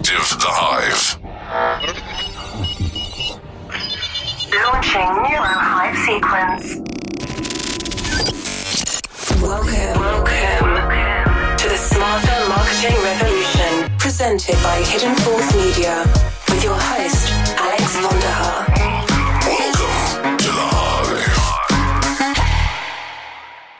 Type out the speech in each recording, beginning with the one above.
Active the Hive. Launching Neurohive sequence. Welcome, welcome to the Smarter Marketing Revolution, presented by Hidden Falls Media, with your host, Alex Vonderhaar. Welcome to the Hive.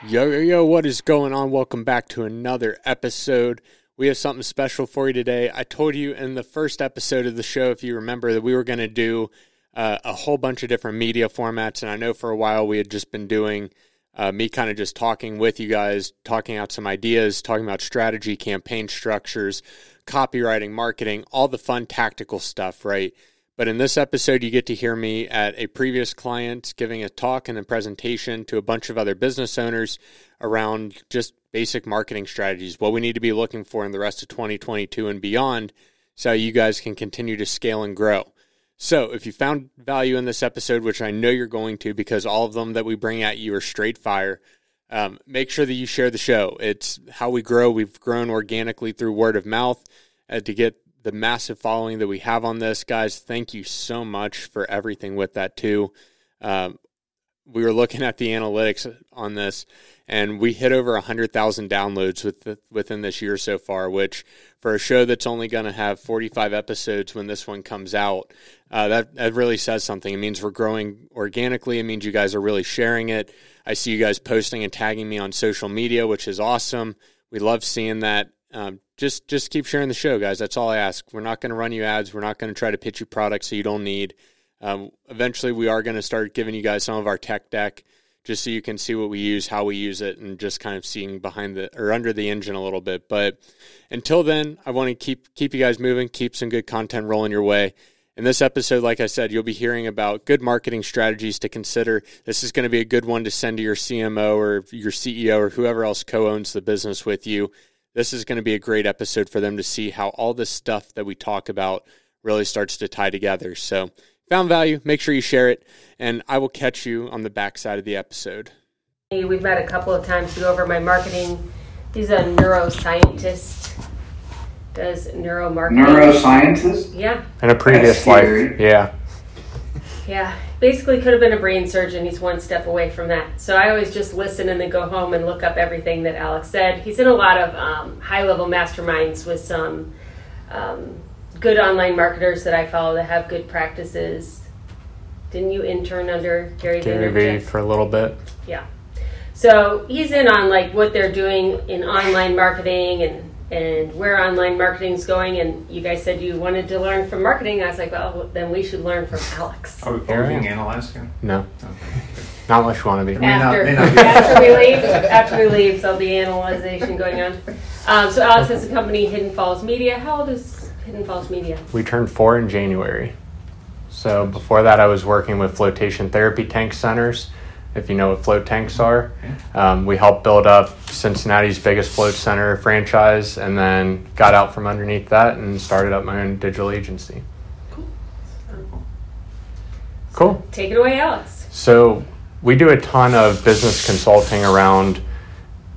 Yo, yo, yo, what is going on? Welcome back to another episode. We have something special for you today. I told you in the first episode of the show, if you remember, that we were going to do uh, a whole bunch of different media formats. And I know for a while we had just been doing uh, me kind of just talking with you guys, talking out some ideas, talking about strategy, campaign structures, copywriting, marketing, all the fun tactical stuff, right? But in this episode, you get to hear me at a previous client giving a talk and a presentation to a bunch of other business owners around just basic marketing strategies, what we need to be looking for in the rest of 2022 and beyond, so you guys can continue to scale and grow. So, if you found value in this episode, which I know you're going to because all of them that we bring at you are straight fire, um, make sure that you share the show. It's how we grow. We've grown organically through word of mouth uh, to get the massive following that we have on this. Guys, thank you so much for everything with that, too. Um, we were looking at the analytics on this, and we hit over 100,000 downloads with the, within this year so far, which for a show that's only going to have 45 episodes when this one comes out, uh, that, that really says something. It means we're growing organically. It means you guys are really sharing it. I see you guys posting and tagging me on social media, which is awesome. We love seeing that. Um, just just keep sharing the show, guys. That's all I ask. We're not going to run you ads. We're not going to try to pitch you products that you don't need. Um, eventually, we are going to start giving you guys some of our tech deck just so you can see what we use, how we use it, and just kind of seeing behind the or under the engine a little bit. But until then, I want to keep keep you guys moving, keep some good content rolling your way. In this episode, like I said, you'll be hearing about good marketing strategies to consider. This is going to be a good one to send to your CMO or your CEO or whoever else co owns the business with you. This is going to be a great episode for them to see how all this stuff that we talk about really starts to tie together. So, found value, make sure you share it, and I will catch you on the backside of the episode. We've met a couple of times to go over my marketing. He's a neuroscientist, does neuromarketing. Neuroscientist? Yeah, In a previous life, yeah. yeah. Basically, could have been a brain surgeon. He's one step away from that. So I always just listen and then go home and look up everything that Alex said. He's in a lot of um, high level masterminds with some um, good online marketers that I follow that have good practices. Didn't you intern under Gary Gary Vaynerchuk? Vee for a little bit. Yeah. So he's in on like what they're doing in online marketing and and where online marketing's going. And you guys said you wanted to learn from marketing. I was like, well, then we should learn from Alex. Are we, are we being analyzed here? No, Okay. not unless you want to be. may not- After, may not be. after we leave, after we leave, there'll be analyzation going on. Um, so Alex has a company, Hidden Falls Media. How old is Hidden Falls Media? We turned four in January. So before that, I was working with flotation therapy tank centers. If you know what float tanks are, um, we helped build up Cincinnati's biggest float center franchise, and then got out from underneath that and started up my own digital agency. Cool. Take it away, Alex. So we do a ton of business consulting around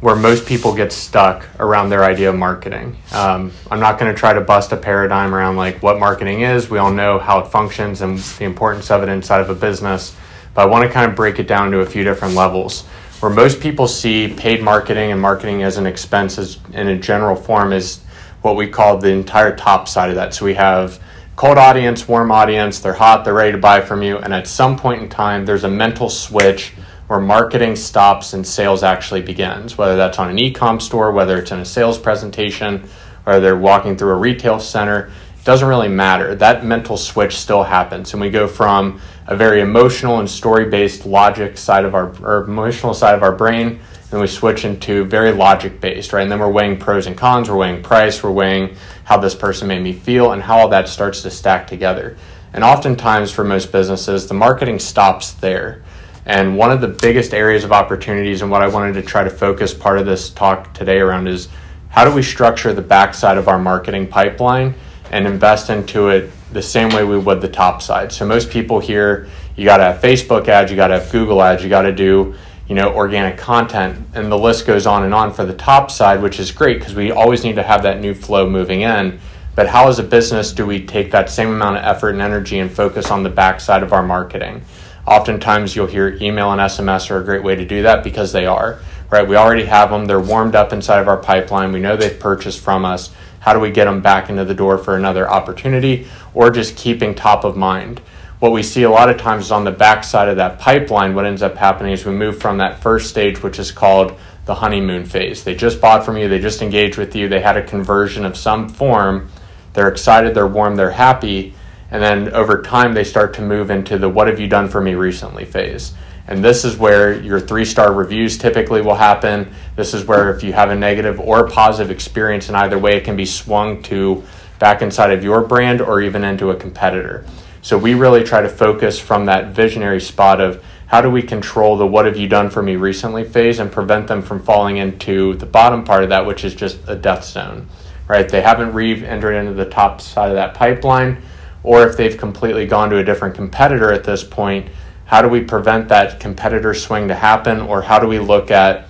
where most people get stuck around their idea of marketing. Um, I'm not going to try to bust a paradigm around like what marketing is. We all know how it functions and the importance of it inside of a business. But I want to kind of break it down to a few different levels. Where most people see paid marketing and marketing as an expense as in a general form is what we call the entire top side of that. So we have cold audience, warm audience, they're hot, they're ready to buy from you, and at some point in time there's a mental switch where marketing stops and sales actually begins, whether that's on an e-com store, whether it's in a sales presentation, or they're walking through a retail center, it doesn't really matter. That mental switch still happens, and we go from a very emotional and story-based logic side of our or emotional side of our brain and we switch into very logic based, right? And then we're weighing pros and cons, we're weighing price, we're weighing how this person made me feel, and how all that starts to stack together. And oftentimes, for most businesses, the marketing stops there. And one of the biggest areas of opportunities, and what I wanted to try to focus part of this talk today around, is how do we structure the backside of our marketing pipeline and invest into it the same way we would the top side. So most people here, you got to have Facebook ads, you got to have Google ads, you got to do you know organic content, and the list goes on and on for the top side, which is great because we always need to have that new flow moving in. But how, as a business, do we take that same amount of effort and energy and focus on the backside of our marketing? Oftentimes, you'll hear email and SMS are a great way to do that because they are, right? We already have them, they're warmed up inside of our pipeline. We know they've purchased from us. How do we get them back into the door for another opportunity or just keeping top of mind? What we see a lot of times is on the backside of that pipeline, what ends up happening is we move from that first stage, which is called the honeymoon phase. They just bought from you, they just engaged with you, they had a conversion of some form, they're excited, they're warm, they're happy, and then over time they start to move into the what have you done for me recently phase. And this is where your three star reviews typically will happen. This is where, if you have a negative or positive experience in either way, it can be swung to back inside of your brand or even into a competitor. So we really try to focus from that visionary spot of how do we control the what have you done for me recently phase and prevent them from falling into the bottom part of that, which is just a death zone, right? They haven't re entered into the top side of that pipeline, or if they've completely gone to a different competitor at this point how do we prevent that competitor swing to happen, or how do we look at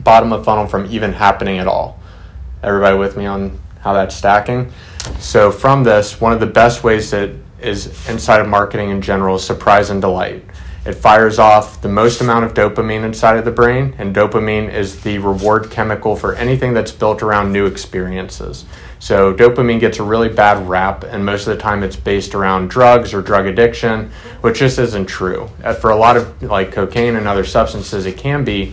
bottom of funnel from even happening at all? Everybody with me on how that's stacking? So, from this, one of the best ways that is inside of marketing in general is surprise and delight. It fires off the most amount of dopamine inside of the brain, and dopamine is the reward chemical for anything that's built around new experiences. So dopamine gets a really bad rap, and most of the time it's based around drugs or drug addiction, which just isn't true. Uh, for a lot of like cocaine and other substances, it can be,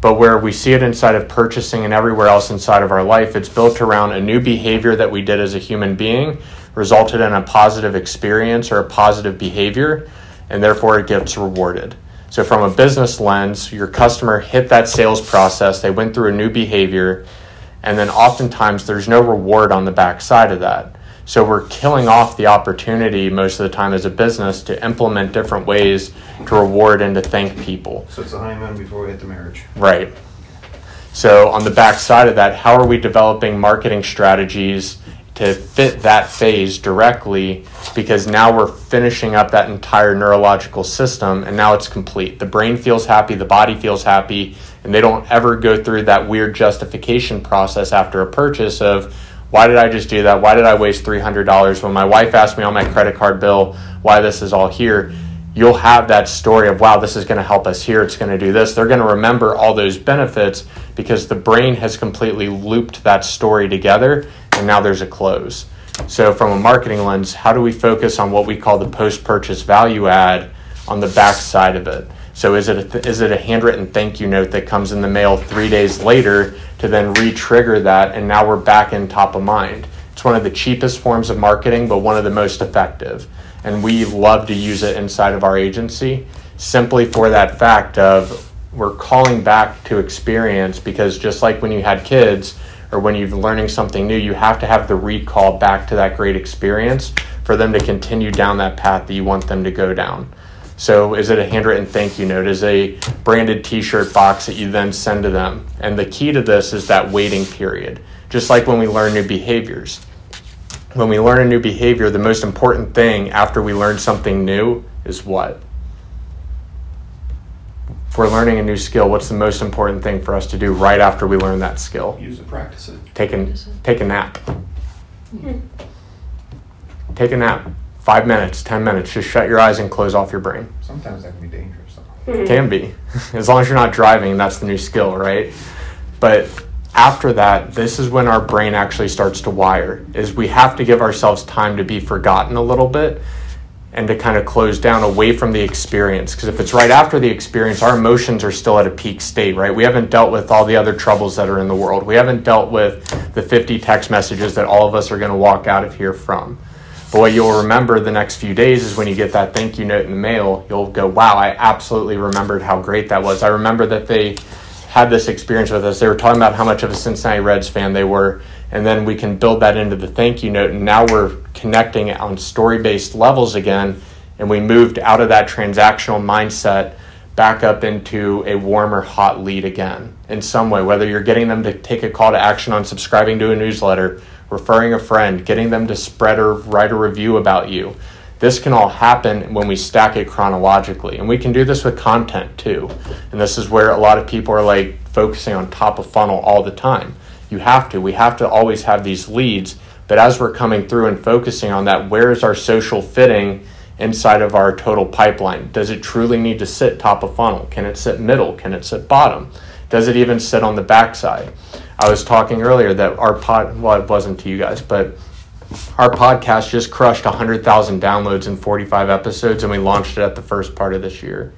but where we see it inside of purchasing and everywhere else inside of our life, it's built around a new behavior that we did as a human being, resulted in a positive experience or a positive behavior, and therefore it gets rewarded. So, from a business lens, your customer hit that sales process, they went through a new behavior and then oftentimes there's no reward on the backside of that. So we're killing off the opportunity most of the time as a business to implement different ways to reward and to thank people. So it's a honeymoon before we hit the marriage. Right. So on the backside of that, how are we developing marketing strategies to fit that phase directly? Because now we're finishing up that entire neurological system and now it's complete. The brain feels happy, the body feels happy, and they don't ever go through that weird justification process after a purchase of why did I just do that? Why did I waste $300 when my wife asked me on my credit card bill why this is all here? You'll have that story of, wow, this is going to help us here. It's going to do this. They're going to remember all those benefits because the brain has completely looped that story together and now there's a close. So, from a marketing lens, how do we focus on what we call the post purchase value add on the back side of it? So is it a th- is it a handwritten thank you note that comes in the mail three days later to then re-trigger that, and now we're back in top of mind? It's one of the cheapest forms of marketing, but one of the most effective, and we love to use it inside of our agency simply for that fact of we're calling back to experience because just like when you had kids or when you're learning something new, you have to have the recall back to that great experience for them to continue down that path that you want them to go down. So is it a handwritten thank you note? Is a branded t-shirt box that you then send to them? And the key to this is that waiting period. Just like when we learn new behaviors. When we learn a new behavior, the most important thing after we learn something new is what? If we're learning a new skill, what's the most important thing for us to do right after we learn that skill? Use it, practice it. Take a, take a nap. Hmm. Take a nap five minutes, ten minutes. Just shut your eyes and close off your brain. Sometimes that can be dangerous. Though. Hmm. Can be, as long as you're not driving. That's the new skill, right? But after that, this is when our brain actually starts to wire. Is we have to give ourselves time to be forgotten a little bit and to kind of close down away from the experience. Because if it's right after the experience, our emotions are still at a peak state, right? We haven't dealt with all the other troubles that are in the world. We haven't dealt with the 50 text messages that all of us are going to walk out of here from. But what you'll remember the next few days is when you get that thank you note in the mail, you'll go, wow, I absolutely remembered how great that was. I remember that they had this experience with us. They were talking about how much of a Cincinnati Reds fan they were. And then we can build that into the thank you note. And now we're connecting on story based levels again. And we moved out of that transactional mindset back up into a warmer, hot lead again in some way, whether you're getting them to take a call to action on subscribing to a newsletter referring a friend, getting them to spread or write a review about you. This can all happen when we stack it chronologically. And we can do this with content too. And this is where a lot of people are like focusing on top of funnel all the time. You have to. We have to always have these leads, But as we're coming through and focusing on that, where is our social fitting inside of our total pipeline? Does it truly need to sit top of funnel? Can it sit middle? Can it sit bottom? Does it even sit on the backside? I was talking earlier that our pod, well, it wasn't to you guys, but our podcast just crushed 100,000 downloads in 45 episodes and we launched it at the first part of this year.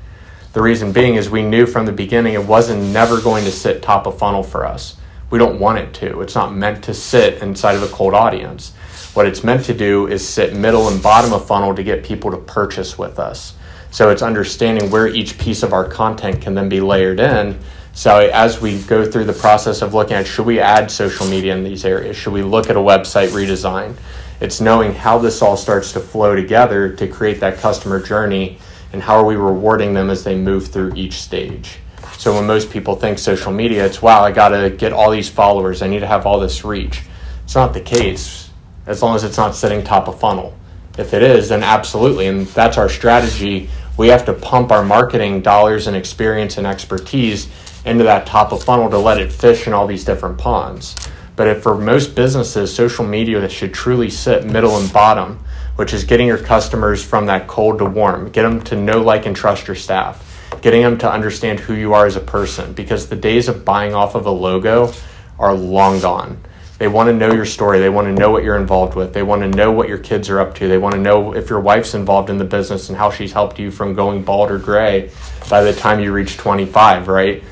The reason being is we knew from the beginning it wasn't never going to sit top of funnel for us. We don't want it to. It's not meant to sit inside of a cold audience. What it's meant to do is sit middle and bottom of funnel to get people to purchase with us. So it's understanding where each piece of our content can then be layered in. So as we go through the process of looking at should we add social media in these areas? Should we look at a website redesign? It's knowing how this all starts to flow together to create that customer journey and how are we rewarding them as they move through each stage. So when most people think social media, it's wow, I got to get all these followers, I need to have all this reach. It's not the case as long as it's not sitting top of funnel. If it is, then absolutely, and that's our strategy. We have to pump our marketing dollars and experience and expertise into that top of funnel to let it fish in all these different ponds. But for most businesses, social media should truly sit middle and bottom, which is getting your customers from that cold to warm, get them to know, like, and trust your staff, getting them to understand who you are as a person, because the days of buying off of a logo are long gone. They want to know your story. They want to know what you're involved with. They want to know what your kids are up to. They want to know if your wife's involved in the business and how she's helped you from going bald or gray by the time you reach 25, right?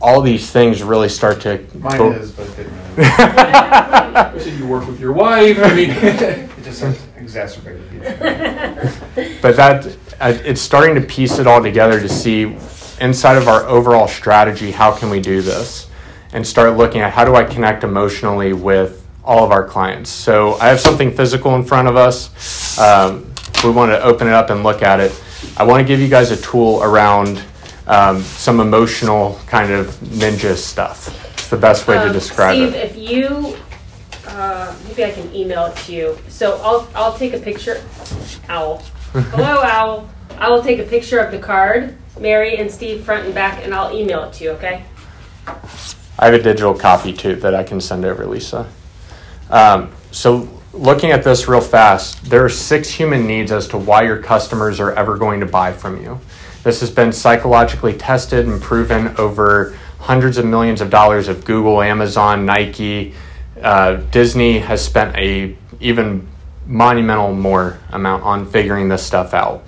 All these things really start to. Mine go- is, but it didn't really. You work with your wife. I mean, It just exacerbated it. but that uh, it's starting to piece it all together to see inside of our overall strategy how can we do this and start looking at how do i connect emotionally with all of our clients so i have something physical in front of us um, we want to open it up and look at it i want to give you guys a tool around um, some emotional kind of ninja stuff it's the best way to Um, describe Steve, it Steve, if you, uh, maybe I can email it to you. So I'll, I'll take a picture. Owl. Hello, Owl. I will take a picture of the card, Mary and Steve, front and back, and I'll email it to you. Okay? I have a digital copy too that I can send over, Lisa. Um, so, looking at this real fast, there are six human needs as to why your customers are ever going to buy from you. This has been psychologically tested and proven over hundreds of millions of dollars of Google, Amazon, Nike, uh, Disney has spent a even monumental more amount on figuring this stuff out.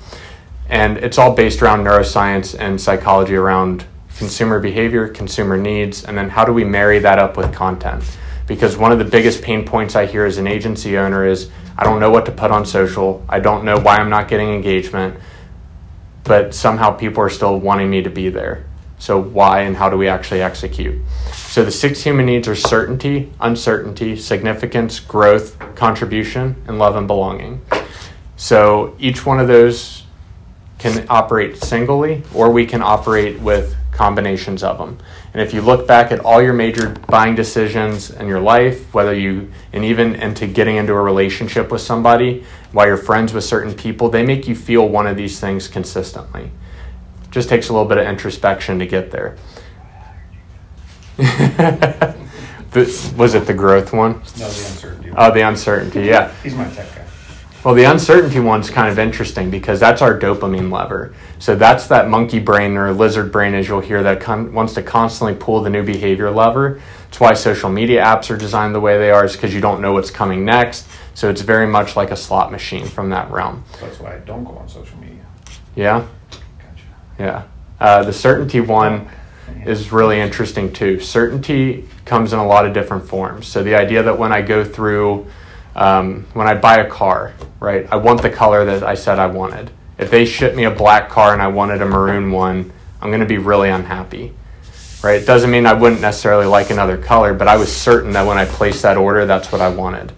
And it's all based around neuroscience and psychology around consumer behavior, consumer needs, and then how do we marry that up with content? Because one of the biggest pain points I hear as an agency owner is I don't know what to put on social, I don't know why I'm not getting engagement, but somehow people are still wanting me to be there. So, why and how do we actually execute? So, the six human needs are certainty, uncertainty, significance, growth, contribution, and love and belonging. So, each one of those can operate singly or we can operate with combinations of them. And if you look back at all your major buying decisions in your life, whether you, and even into getting into a relationship with somebody, while you're friends with certain people, they make you feel one of these things consistently. Just takes a little bit of introspection to get there. The- was it the growth one? No, the uncertainty. Oh, the uncertainty, yeah. He's my tech guy. Well, the uncertainty one's kind of interesting because that's our dopamine lever. So that's that monkey brain or lizard brain, as you'll hear, that con- wants to constantly pull the new behavior lever. It's why social media apps are designed the way they are, is because you don't know what's coming next. So it's very much like a slot machine from that realm. So that's why I don't go on social media. Yeah, Gotcha. yeah. Uh, the certainty one is really interesting too. Certainty comes in a lot of different forms. So the idea that when I go through, um, when I buy a car, right, I want the color that I said I wanted. If they ship me a black car and I wanted a maroon one, I'm going to be really unhappy. Right? It doesn't mean I wouldn't necessarily like another color, but I was certain that when I placed that order, that's what I wanted.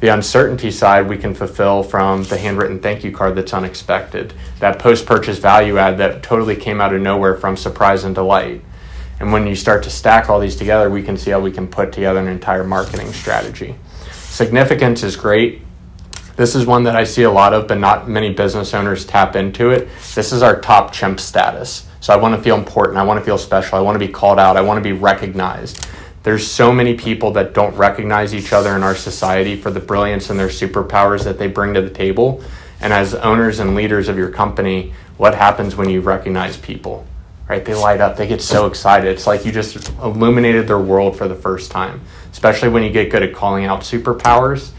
The uncertainty side we can fulfill from the handwritten thank you card that's unexpected, that post purchase value add that totally came out of nowhere from surprise and delight. And when you start to stack all these together, we can see how we can put together an entire marketing strategy. Significance is great. This is one that I see a lot of, but not many business owners tap into it. This is our top chimp status. So I want to feel important. I want to feel special. I want to be called out. I want to be recognized. There's so many people that don't recognize each other in our society for the brilliance and their superpowers that they bring to the table. And as owners and leaders of your company, what happens when you recognize people? Right? They light up, they get so excited. It's like you just illuminated their world for the first time, especially when you get good at calling out superpowers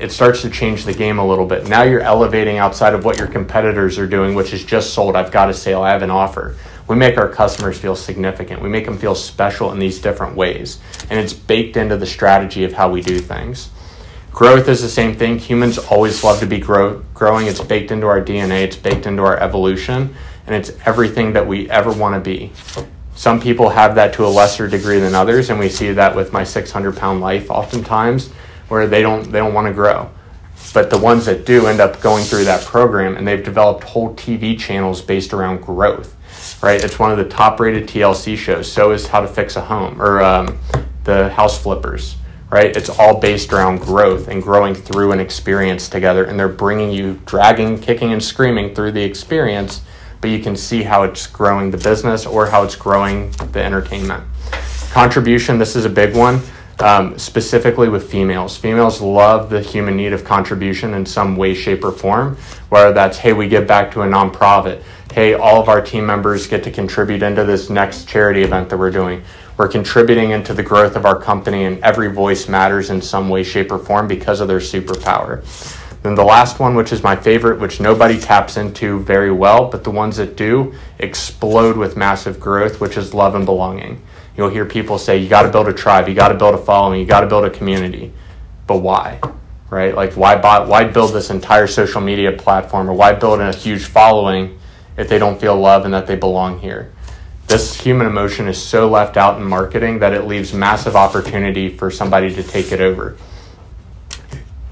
it starts to change the game a little bit. Now you're elevating outside of what your competitors are doing, which is just sold. I've got a sale. I have an offer. We make our customers feel significant. We make them feel special in these different ways. And it's baked into the strategy of how we do things. Growth is the same thing. Humans always love to be grow- growing. It's baked into our DNA, it's baked into our evolution, and it's everything that we ever want to be. Some people have that to a lesser degree than others, and we see that with my 600 pound life oftentimes where they don't they don't want to grow. But the ones that do end up going through that program and they've developed whole TV channels based around growth. Right? It's one of the top rated TLC shows. So is How to Fix a Home or um, the House Flippers. Right? It's all based around growth and growing through an experience together. And they're bringing you dragging, kicking, and screaming through the experience, but you can see how it's growing the business or how it's growing the entertainment. Contribution, this is a big one um, specifically with females. Females love the human need of contribution in some way, shape, or form, whether that's, hey, we give back to a nonprofit, hey, all of our team members get to contribute into this next charity event that we're doing. We're contributing into the growth of our company, and every voice matters in some way, shape, or form because of their superpower. Then the last one, which is my favorite, which nobody taps into very well, but the ones that do explode with massive growth, which is love and belonging. You'll hear people say, you got to build a tribe, you got to build a following, you got to build a community. But why? Right? Like, why, buy, why build this entire social media platform or why build a huge following if they don't feel love and that they belong here? This human emotion is so left out in marketing that it leaves massive opportunity for somebody to take it over.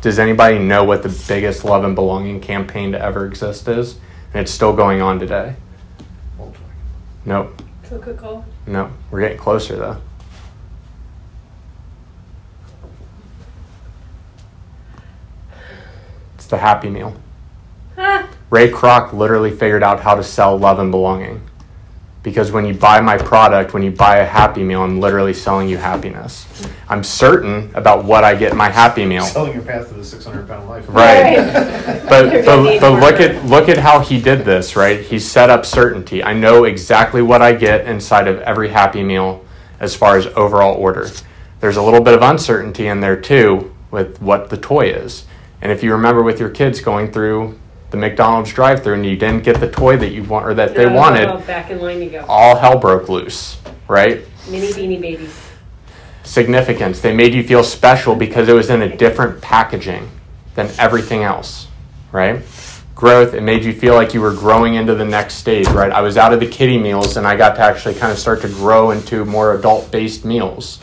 Does anybody know what the biggest love and belonging campaign to ever exist is? And it's still going on today. Nope. Coca Cola. No, we're getting closer though. It's the Happy Meal. Ray Kroc literally figured out how to sell love and belonging. Because when you buy my product, when you buy a Happy Meal, I'm literally selling you happiness. I'm certain about what I get in my Happy Meal. Selling your path to the 600 pound life. Right. But, but, but look at look at how he did this, right? He set up certainty. I know exactly what I get inside of every Happy Meal as far as overall order. There's a little bit of uncertainty in there too with what the toy is. And if you remember with your kids going through the McDonald's drive-through and you didn't get the toy that you want or that they wanted, back in line you go. all hell broke loose, right? Mini beanie babies. significance. They made you feel special because it was in a different packaging than everything else, right? Growth, it made you feel like you were growing into the next stage, right? I was out of the kiddie meals and I got to actually kind of start to grow into more adult based meals.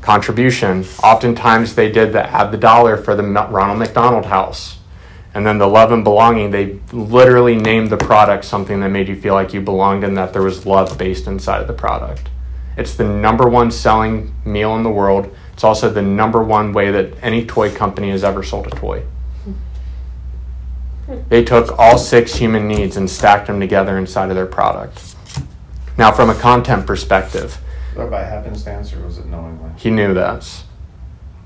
Contribution, oftentimes they did the add the dollar for the Ronald McDonald House. And then the love and belonging, they literally named the product something that made you feel like you belonged and that there was love based inside of the product. It's the number one selling meal in the world. It's also the number one way that any toy company has ever sold a toy. They took all six human needs and stacked them together inside of their product. Now, from a content perspective, Was that by happenstance or was it knowingly? he knew this.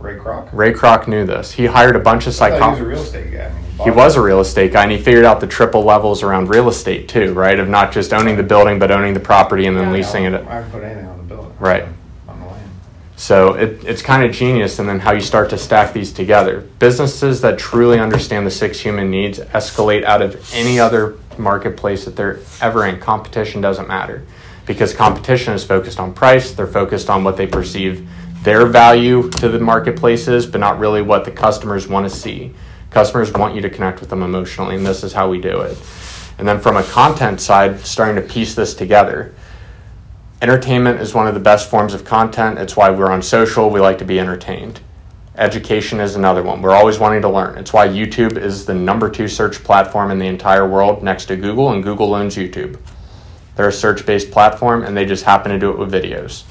Ray Kroc? Ray Kroc knew this. He hired a bunch of thought he was a psychologists. real estate guy. I mean, He bought- was a real estate guy, and he figured out the triple levels around real estate too, right? Of not just owning the building, but owning the property and then Yeah. leasing it. I haven't put anything on the building. Right. On the land. So it, it's kind of genius, and then how you start to stack these together. Businesses that truly understand the six human needs escalate out of any other marketplace that they're ever in. Competition doesn't matter because competition is focused on price, they're focused on what they perceive their value to the marketplace is, but not really what the customers want to see. Customers want you to connect with them emotionally, and this is how we do it. And then from a content side, starting to piece this together. Entertainment is one of the best forms of content. It's why we're on social. We like to be entertained. Education is another one. We're always wanting to learn. It's why YouTube is the number two search platform in the entire world next to Google, and Google owns YouTube. They're a search based platform, and they just happen to do it with videos.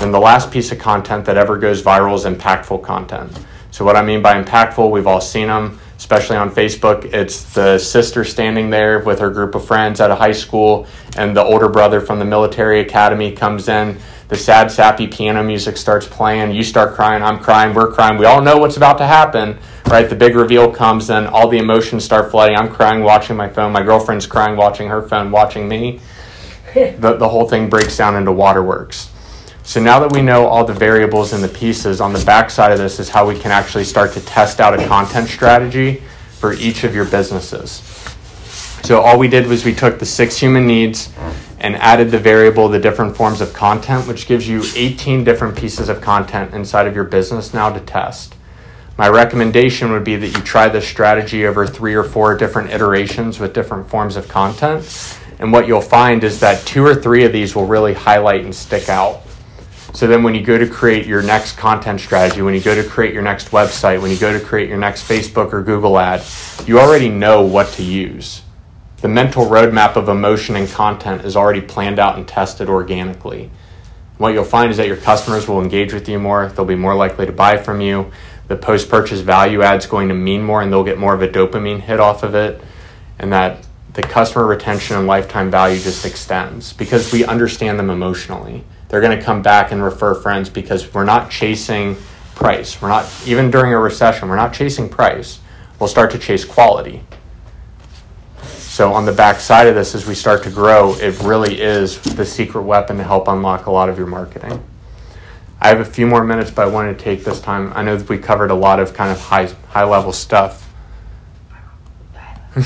And the last piece of content that ever goes viral is impactful content. So, what I mean by impactful, we've all seen them, especially on Facebook. It's the sister standing there with her group of friends at a high school, and the older brother from the military academy comes in. The sad, sappy piano music starts playing. You start crying. I'm crying. We're crying. We all know what's about to happen, right? The big reveal comes. Then all the emotions start flooding. I'm crying, watching my phone. My girlfriend's crying, watching her phone, watching me. the, the whole thing breaks down into waterworks. So now that we know all the variables and the pieces, on the back side of this is how we can actually start to test out a content strategy for each of your businesses. So all we did was we took the six human needs and added the variable, the different forms of content, which gives you 18 different pieces of content inside of your business now to test. My recommendation would be that you try this strategy over three or four different iterations with different forms of content. And what you'll find is that two or three of these will really highlight and stick out. So then when you go to create your next content strategy, when you go to create your next website, when you go to create your next Facebook or Google ad, you already know what to use. The mental roadmap of emotion and content is already planned out and tested organically. What you'll find is that your customers will engage with you more, they'll be more likely to buy from you. The post purchase value add is going to mean more and they'll get more of a dopamine hit off of it. And that the customer retention and lifetime value just extends because we understand them emotionally they're going to come back and refer friends because we're not chasing price. We're not, even during a recession, we're not chasing price. We'll start to chase quality. So, on the back side of this, as we start to grow, it really is the secret weapon to help unlock a lot of your marketing. I have a few more minutes, but I wanted to take this time. I know that we covered a lot of kind of high, high level stuff.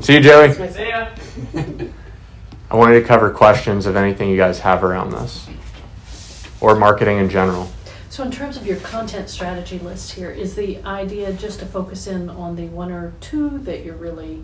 See you, Joey. I wanted to cover questions of anything you guys have around this or marketing in general. So in terms of your content strategy list here, is the idea just to focus in on the one or two that you're really,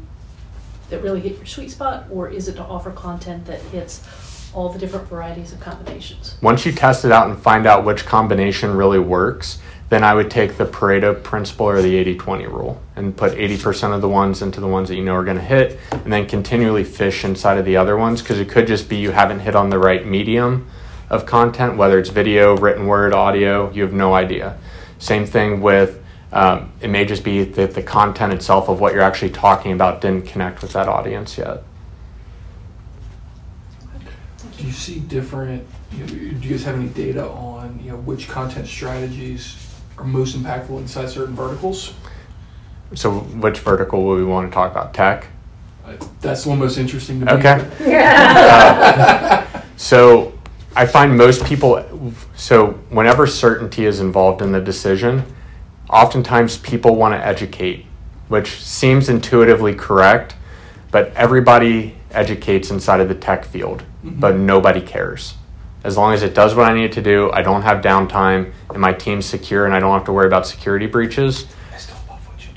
that really hit your sweet spot? Or is it to offer content that hits all the different varieties of combinations? Once you test it out and find out which combination really works, then I would take the Pareto principle or the 80 20 rule and put 80% of the ones into the ones that you know are going to hit, and then continually fish inside of the other ones because it could just be you haven't hit on the right medium of content, whether it's video, written word, audio, you have no idea. Same thing with um, it may just be that the content itself of what you're actually talking about didn't connect with that audience yet. Do you see different? Do you guys have any data on you know which content strategies are most impactful inside certain verticals? So, which vertical would we want to talk about? Tech. Uh, that's the one most interesting to me. Okay. Uh, so I find most people, so whenever certainty is involved in the decision, oftentimes people want to educate, which seems intuitively correct, but everybody educates inside of the tech field, but nobody cares. As long as it does what I need it to do, I don't have downtime, and my team's secure, and I don't have to worry about security breaches. I still love what you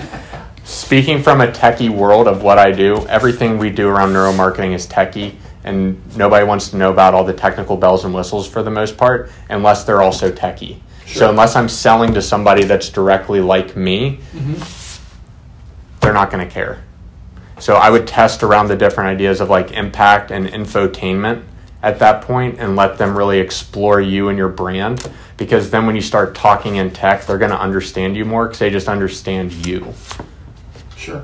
do. Speaking from a techie world of what I do, everything we do around neuromarketing is techie, and nobody wants to know about all the technical bells and whistles for the most part, unless they're also techie. So unless I'm selling to somebody that's directly like me, mm-hmm. they're not going to care. So I would test around the different ideas of like impact and infotainment at that point and let them really explore you and your brand because then when you start talking in tech, they're going to understand you more because they just understand you. Sure.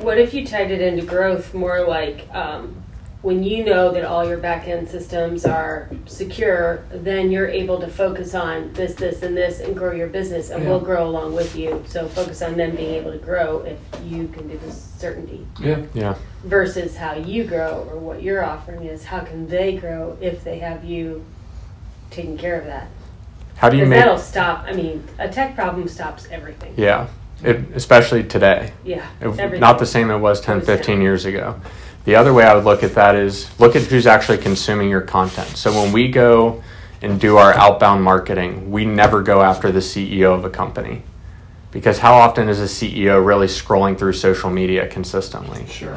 What if you tied it into growth more like um, when you know that all your back end systems are secure, then you're able to focus on this, this, and this and grow your business, and we'll grow along with you. So focus on them being able to grow if you can do this certainty Yeah. Yeah. Versus how you grow or what you're offering is how can they grow if they have you taking care of that. How do you make that'll stop. I mean, a tech problem stops everything. Yeah. It, especially today. Yeah, It- not the same it was 10, Goes 15 down. years ago. The other way I would look at that is look at who's actually consuming your content. So when we go and do our outbound marketing, we never go after the CEO of a company. Because how often is a CEO really scrolling through social media consistently? Sure.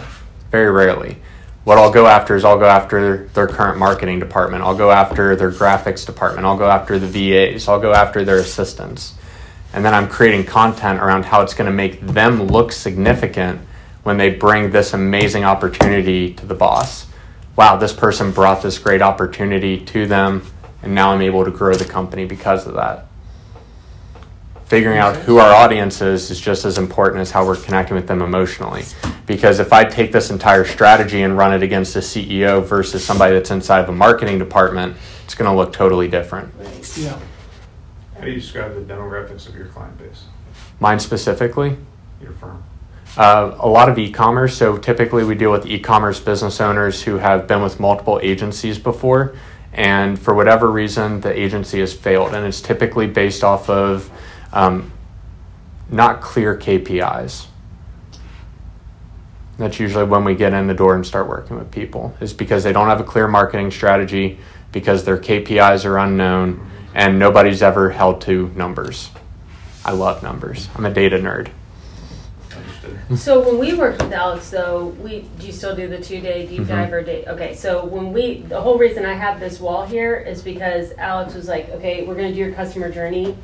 Very rarely. What I'll go after is I'll go after their current marketing department. I'll go after their graphics department. I'll go after the VAs. I'll go after their assistants. And then I'm creating content around how it's going to make them look significant when they bring this amazing opportunity to the boss. Wow, this person brought this great opportunity to them, and now I'm able to grow the company because of that. Figuring out who our audience is is just as important as how we're connecting with them emotionally. Because if I take this entire strategy and run it against a CEO versus somebody that's inside of a marketing department, it's going to look totally different. Yeah. How do you describe the demographics of your client base, Mine specifically, your firm? Uh, a lot of e-commerce. So typically, we deal with e-commerce business owners who have been with multiple agencies before, and for whatever reason, the agency has failed, and it's typically based off of um, not clear KPIs. That's usually when we get in the door and start working with people, is because they don't have a clear marketing strategy, because their KPIs are unknown, and nobody's ever held to numbers. I love numbers. I'm a data nerd. So when we worked with Alex, though, we do you still do the two day deep Mhm. dive or day? Okay, so when we the whole reason I have this wall here is because Alex was like, okay, we're gonna do your customer journey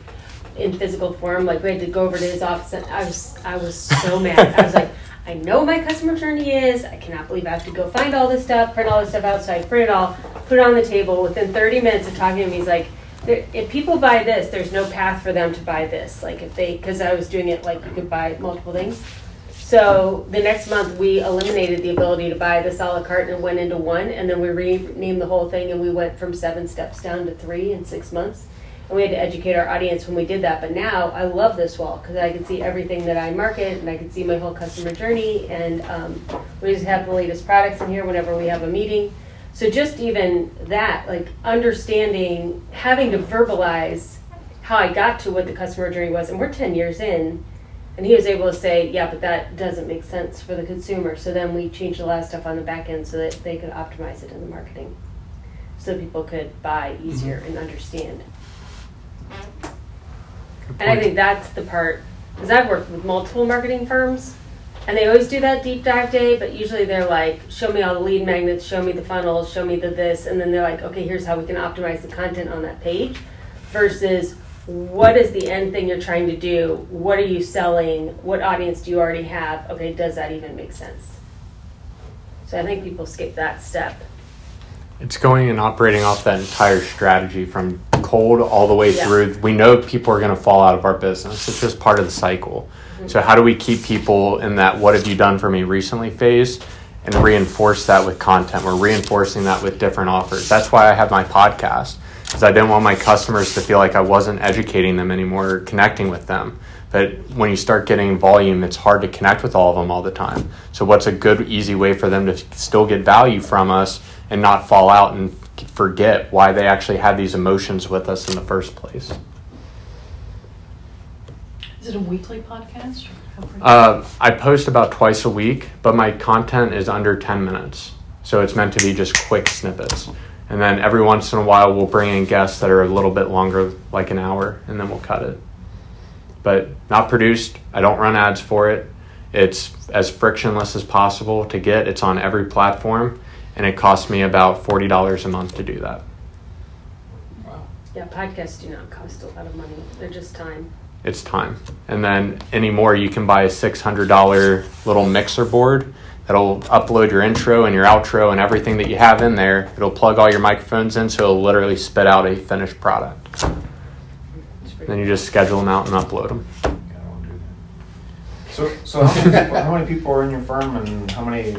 in physical form. Like we had to go over to his office, and I was I was so mad. I was like. I know my customer journey is. I cannot believe I have to go find all this stuff, print all this stuff out. So I print it all, put it on the table. Within 30 minutes of talking to him, he's like, if people buy this, there's no path for them to buy this. Like if they, because I was doing it like you could buy multiple things. So the next month, we eliminated the ability to buy this a la carte and went into one, and then we renamed the whole thing, and we went from seven steps down to three in six months. And we had to educate our audience when we did that. But now I love this wall because I can see everything that I market, and I can see my whole customer journey, and um, we just have the latest products in here whenever we have a meeting. So just even that, like understanding, having to verbalize how I got to what the customer journey was, and we're ten years in, and he was able to say, yeah, but that doesn't make sense for the consumer. So then we changed a lot of stuff on the back end so that they could optimize it in the marketing, so people could buy easier and understand. And I think that's the part because I've worked with multiple marketing firms, and they always do that deep dive day, but usually they're like, show me all the lead magnets, show me the funnels, show me the this, and then they're like, okay, here's how we can optimize the content on that page, versus what is the end thing you're trying to do? What are you selling? What audience do you already have? Okay, does that even make sense? So I think people skip that step. It's going and operating off that entire strategy from cold all the way Yeah. through. We know people are going to fall out of our business. It's just part of the cycle. So, how do we keep people in that what have you done for me recently phase and reinforce that with content? We're reinforcing that with different offers. That's why I have my podcast, because I didn't want my customers to feel like I wasn't educating them anymore, or connecting with them. But when you start getting volume, it's hard to connect with all of them all the time. So, what's a good, easy way for them to still get value from us and not fall out and forget why they actually had these emotions with us in the first place? Is it a weekly podcast? or how frequent? Uh, I post about twice a week, but my content is under 10 minutes. So it's meant to be just quick snippets. And then every once in a while, we'll bring in guests that are a little bit longer, like an hour, and then we'll cut it. But not produced. I don't run ads for it. It's as frictionless as possible to get. It's on every platform, and it costs me about $40 a month to do that. Wow. Yeah, podcasts do not cost a lot of money. They're just time. it's time. And then anymore, you can buy a $600 little mixer board that'll upload your intro and your outro and everything that you have in there. It'll plug all your microphones in, so it'll literally spit out a finished product. Then you just schedule them out and upload them. Yeah, I don't do that. So, so how many, people, how many people are in your firm and how many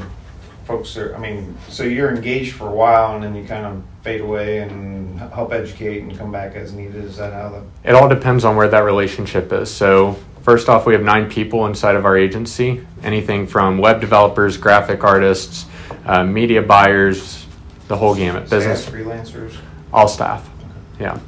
folks are, I mean, so you're engaged for a while and then you kind of fade away and help educate and come back as needed? Is that how the, It all depends on where that relationship is. So, first off, we have nine people inside of our agency anything from web developers, graphic artists, uh, media buyers, the whole gamut. Business. staff, freelancers? All staff. Yeah.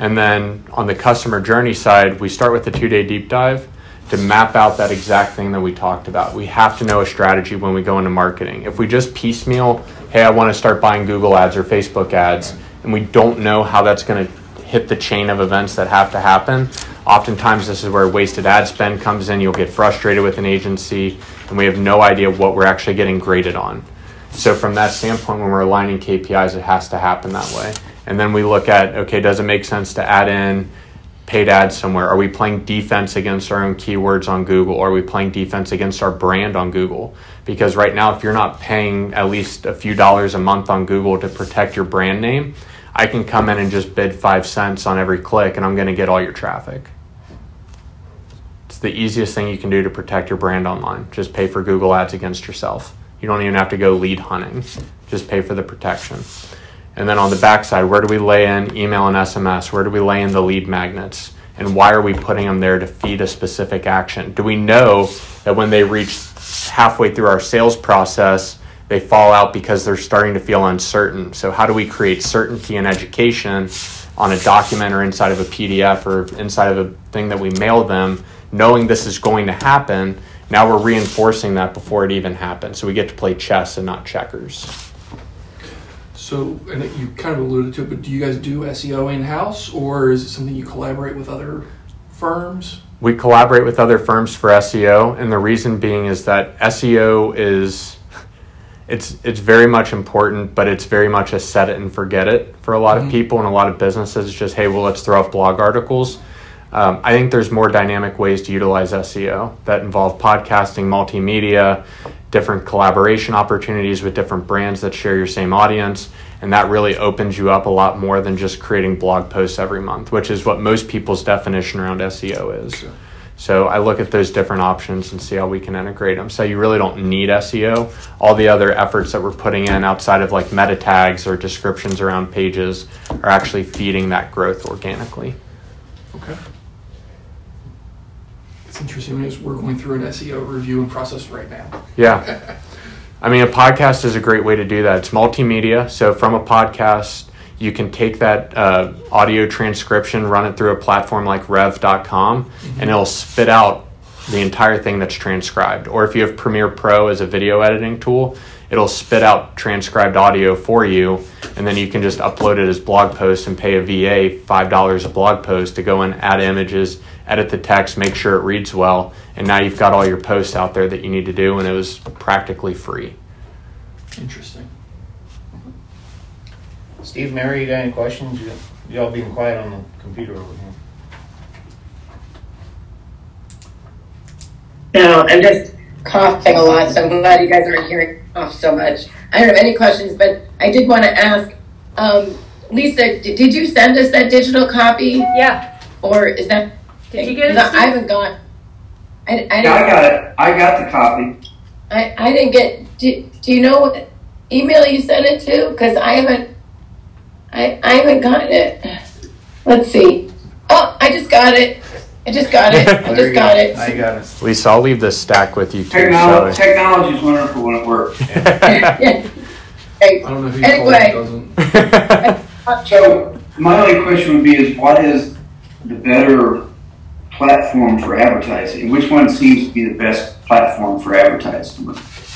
And then on the customer journey side, we start with a two day deep dive to map out that exact thing that we talked about. We have to know a strategy when we go into marketing. If we just piecemeal, hey, I want to start buying Google ads or Facebook ads, and we don't know how that's going to hit the chain of events that have to happen, oftentimes this is where wasted ad spend comes in. You'll get frustrated with an agency, and we have no idea what we're actually getting graded on. So from that standpoint, when we're aligning KPIs, it has to happen that way. And then we look at, okay, does it make sense to add in paid ads somewhere? Are we playing defense against our own keywords on Google? Are we playing defense against our brand on Google? Because right now, if you're not paying at least a few dollars a month on Google to protect your brand name, I can come in and just bid five cents on every click and I'm going to get all your traffic. It's the easiest thing you can do to protect your brand online. Just pay for Google Ads against yourself. You don't even have to go lead hunting. Just pay for the protection. And then on the backside, where do we lay in email and SMS? Where do we lay in the lead magnets? And why are we putting them there to feed a specific action? Do we know that when they reach halfway through our sales process, they fall out because they're starting to feel uncertain? So, how do we create certainty and education on a document or inside of a PDF or inside of a thing that we mail them, knowing this is going to happen? Now we're reinforcing that before it even happens. So, we get to play chess and not checkers. So, and you kind of alluded to it, but do you guys do SEO in house or is it something you collaborate with other firms? We collaborate with other firms for SEO, and the reason being is that SEO is it's it's very much important, but it's very much a set it and forget it for a lot of mm-hmm. people and a lot of businesses. It's just hey, well, let's throw up blog articles. Um, I think there's more dynamic ways to utilize SEO that involve podcasting, multimedia, different collaboration opportunities with different brands that share your same audience. And that really opens you up a lot more than just creating blog posts every month, which is what most people's definition around SEO is. So I look at those different options and see how we can integrate them. So you really don't need SEO. All the other efforts that we're putting in outside of like meta tags or descriptions around pages are actually feeding that growth organically. Okay. Interesting because we're going through an SEO review and process right now. Yeah. I mean, a podcast is a great way to do that. It's multimedia. So, from a podcast, you can take that uh, audio transcription, run it through a platform like rev.com, and it'll spit out the entire thing that's transcribed. Or if you have Premiere Pro as a video editing tool, it'll spit out transcribed audio for you, and then you can just upload it as blog posts and pay a VA $5 a blog post to go and add images, edit the text, make sure it reads well, and now you've got all your posts out there that you need to do, and it was practically free. Interesting. Steve, Mary, you got any questions? You- Y'all being quiet on the computer over here. No, I'm just coughing a lot, so I'm glad you guys aren't hearing me cough so much. I don't have any questions, but I did want to ask, um, Lisa, did, did you send us that digital copy, Yeah. or is that? Did you get it, 'Cause I Steve? haven't got. I, I Yeah, I got it. I got the copy. I, I didn't get. Do, do you know what email you sent it to? Because I haven't. I I haven't gotten it. Let's see. Oh, I just got it. I just got it. I just got go. it. Now you got it. Lisa, I'll leave this stack with you too. Technology, So. technology is wonderful when it works. Hey, I don't know who you Anyway. it doesn't. So my only question would be is what is the better platform for advertising? Which one seems to be the best platform for advertising?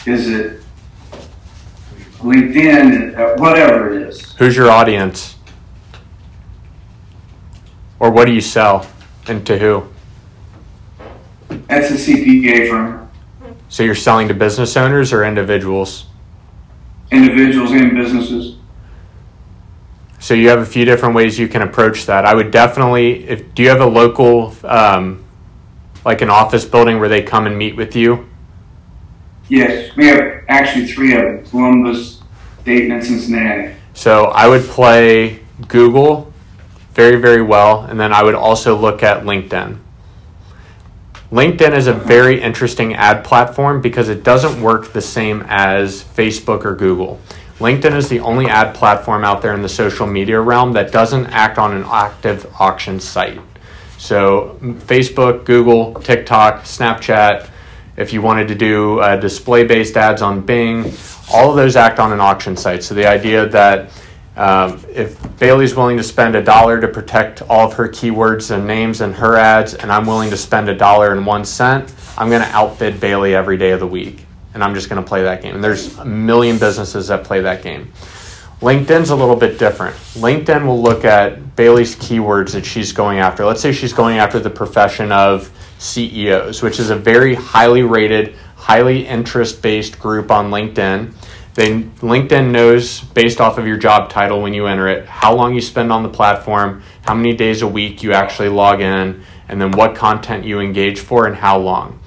Is it LinkedIn, uh, whatever it is? Who's your audience? Or what do you sell? And to who? That's a CPA firm, So you're selling to business owners or individuals? individuals and businesses. So you have a few different ways you can approach that. I would definitely, if do you have a local, um, like an office building where they come and meet with you? Yes, we have actually three of them: Columbus, Dayton, and Cincinnati. So I would play Google very, very well, and then I would also look at LinkedIn. LinkedIn is a very interesting ad platform because it doesn't work the same as Facebook or Google. LinkedIn is the only ad platform out there in the social media realm that doesn't act on an active auction site. So, Facebook, Google, TikTok, Snapchat, if you wanted to do uh, display based ads on Bing, all of those act on an auction site. So, the idea that um, if Bailey's willing to spend a dollar to protect all of her keywords and names and her ads, and I'm willing to spend a dollar and one cent, I'm going to outbid Bailey every day of the week. And I'm just going to play that game. And there's a million businesses that play that game. LinkedIn's a little bit different. LinkedIn will look at Bailey's keywords that she's going after. Let's say she's going after the profession of CEOs, which is a very highly rated, highly interest based group on LinkedIn. Then LinkedIn knows based off of your job title when you enter it, how long you spend on the platform, how many days a week you actually log in, and then what content you engage for and how long.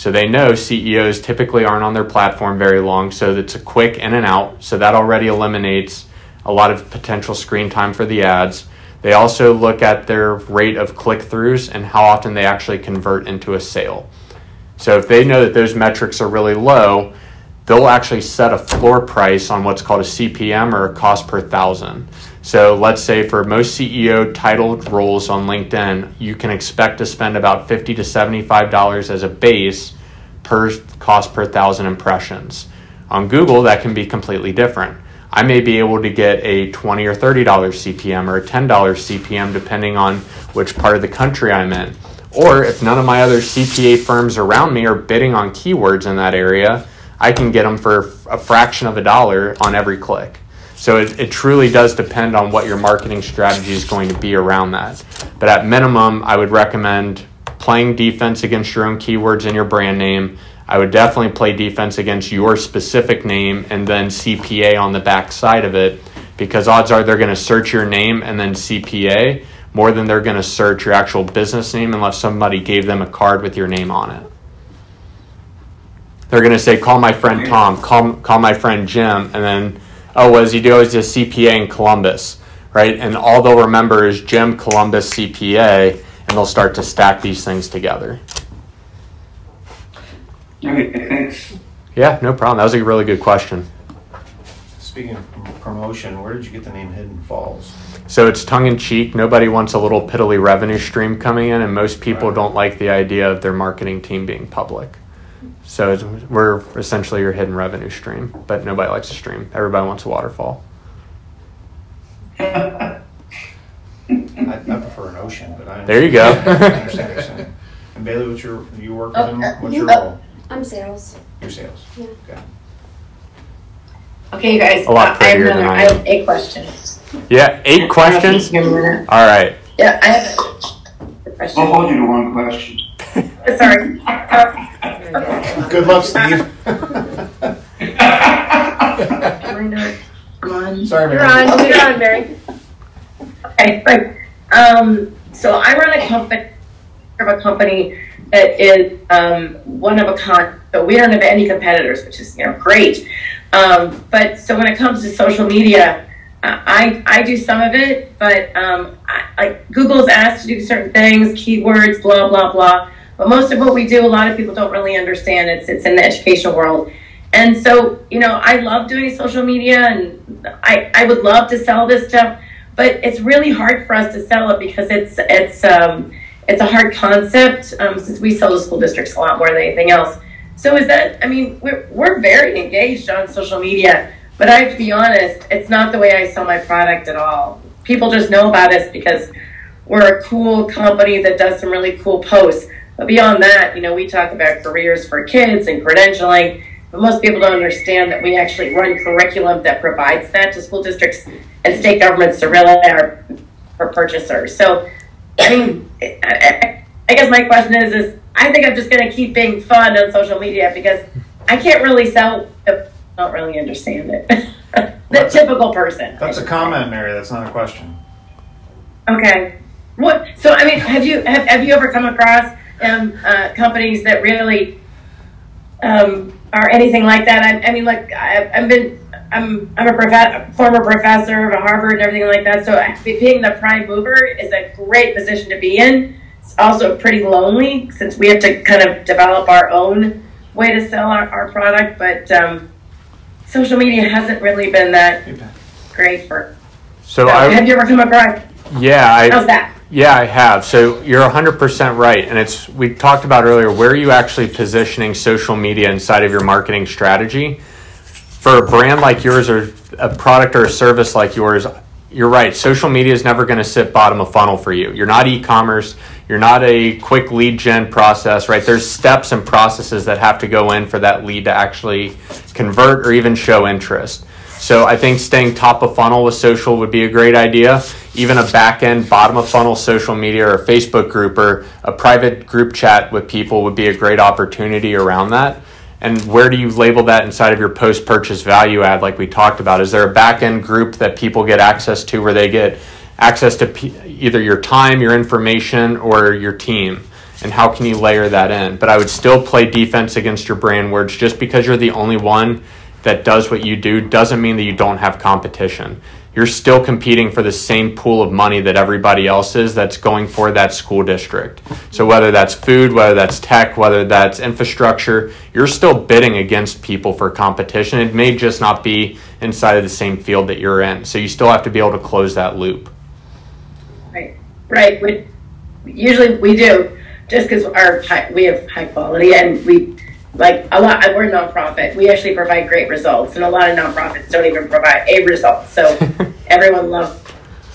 So they know CEOs typically aren't on their platform very long, so it's a quick in and out. So that already eliminates a lot of potential screen time for the ads. They also look at their rate of click throughs and how often they actually convert into a sale. So if they know that those metrics are really low, they'll actually set a floor price on what's called a CPM or a cost per thousand. So let's say for most CEO titled roles on LinkedIn, you can expect to spend about 50 to $75 as a base per cost per thousand impressions. On Google, that can be completely different. I may be able to get a $20 or $30 CPM or a $10 CPM depending on which part of the country I'm in. Or if none of my other CPA firms around me are bidding on keywords in that area, I can get them for a fraction of a dollar on every click. So it, it truly does depend on what your marketing strategy is going to be around that. But at minimum, I would recommend playing defense against your own keywords and your brand name. I would definitely play defense against your specific name and then CPA on the back side of it because odds are they're going to search your name and then CPA more than they're going to search your actual business name unless somebody gave them a card with your name on it. They're going to say, call my friend Tom, call, call my friend Jim, and then oh, what does he do? He's a CPA in Columbus, right? And all they'll remember is Jim Columbus CPA, and they'll start to stack these things together. Okay, thanks. Yeah, no problem. That was a really good question. Speaking of promotion, where did you get the name Hidden Falls? So it's tongue in cheek. Nobody wants a little piddly revenue stream coming in, and most people Right. don't like the idea of their marketing team being public. So it's, we're essentially your hidden revenue stream, but nobody likes to stream. Everybody wants a waterfall. I, I prefer an ocean, but I There you go. I understand you're. And Bailey, what's your you work with him? What's your Oh. role? I'm sales. Your sales. Yeah. Okay. Okay, you guys, A lot uh, I have prettier another, than I I have eight questions. Yeah, eight questions. Give me a minute. All right. Yeah, I have a question. I'll hold you to one question. Sorry. Uh, Good luck, Steve. am I not? Sorry, You're man. on. You're on, Mary. Okay. Um, so I run a company, of a company that is um, one of a kind. So we don't have any competitors, which is you know great. Um, but so when it comes to social media, I I do some of it, but um, I, like Google's asked to do certain things, keywords, blah blah blah. But most of what we do, a lot of people don't really understand. It's it's in the educational world. And so, you know, I love doing social media and I, I would love to sell this stuff, but it's really hard for us to sell it because it's it's um, it's a hard concept um, since we sell to school districts a lot more than anything else. So is that I mean we're we're very engaged on social media, but I have to be honest, it's not the way I sell my product at all. People just know about us because we're a cool company that does some really cool posts. But beyond that, you know, we talk about careers for kids and credentialing. But most people don't understand that we actually run curriculum that provides that to school districts and state governments to really our, our purchasers. So, I mean, I, guess my question is, is I think I'm just going to keep being fun on social media because I can't really sell. I don't really understand it. the typical person. That's a comment, Mary. That's not a question. Okay. What? So I mean, have you have, have you ever come across um, uh, companies that really um, are anything like that? I, I mean, like I, I've been. I'm I'm a prof- former professor of Harvard and everything like that. So being the prime mover is a great position to be in. It's also pretty lonely since we have to kind of develop our own way to sell our, our product. But um, social media hasn't really been that great for. So So, have you ever come across? yeah, I, How's that? Yeah, I have. So you're 100% right. And it's, we talked about earlier, where are you actually positioning social media inside of your marketing strategy? For a brand like yours or a product or a service like yours, you're right. Social media is never going to sit bottom of funnel for you. You're not e commerce. You're not a quick lead gen process, right? There's steps and processes that have to go in for that lead to actually convert or even show interest. So I think staying top of funnel with social would be a great idea. Even a back end, bottom of funnel social media or Facebook group or a private group chat with people would be a great opportunity around that. And where do you label that inside of your post purchase value add, like we talked about? Is there a back end group that people get access to where they get access to p- either your time, your information, or your team? And how can you layer that in? But I would still play defense against your brand words just because you're the only one that does what you do doesn't mean that you don't have competition. you're still competing for the same pool of money that everybody else is that's going for that school district. So whether that's food, whether that's tech, whether that's infrastructure, you're still bidding against people for competition. It may just not be inside of the same field that you're in. So you still have to be able to close that loop. Right, right. We, usually we do, just because our we have high quality and we like a lot. We're a nonprofit. We actually provide great results, and a lot of nonprofits don't even provide a result. So everyone loves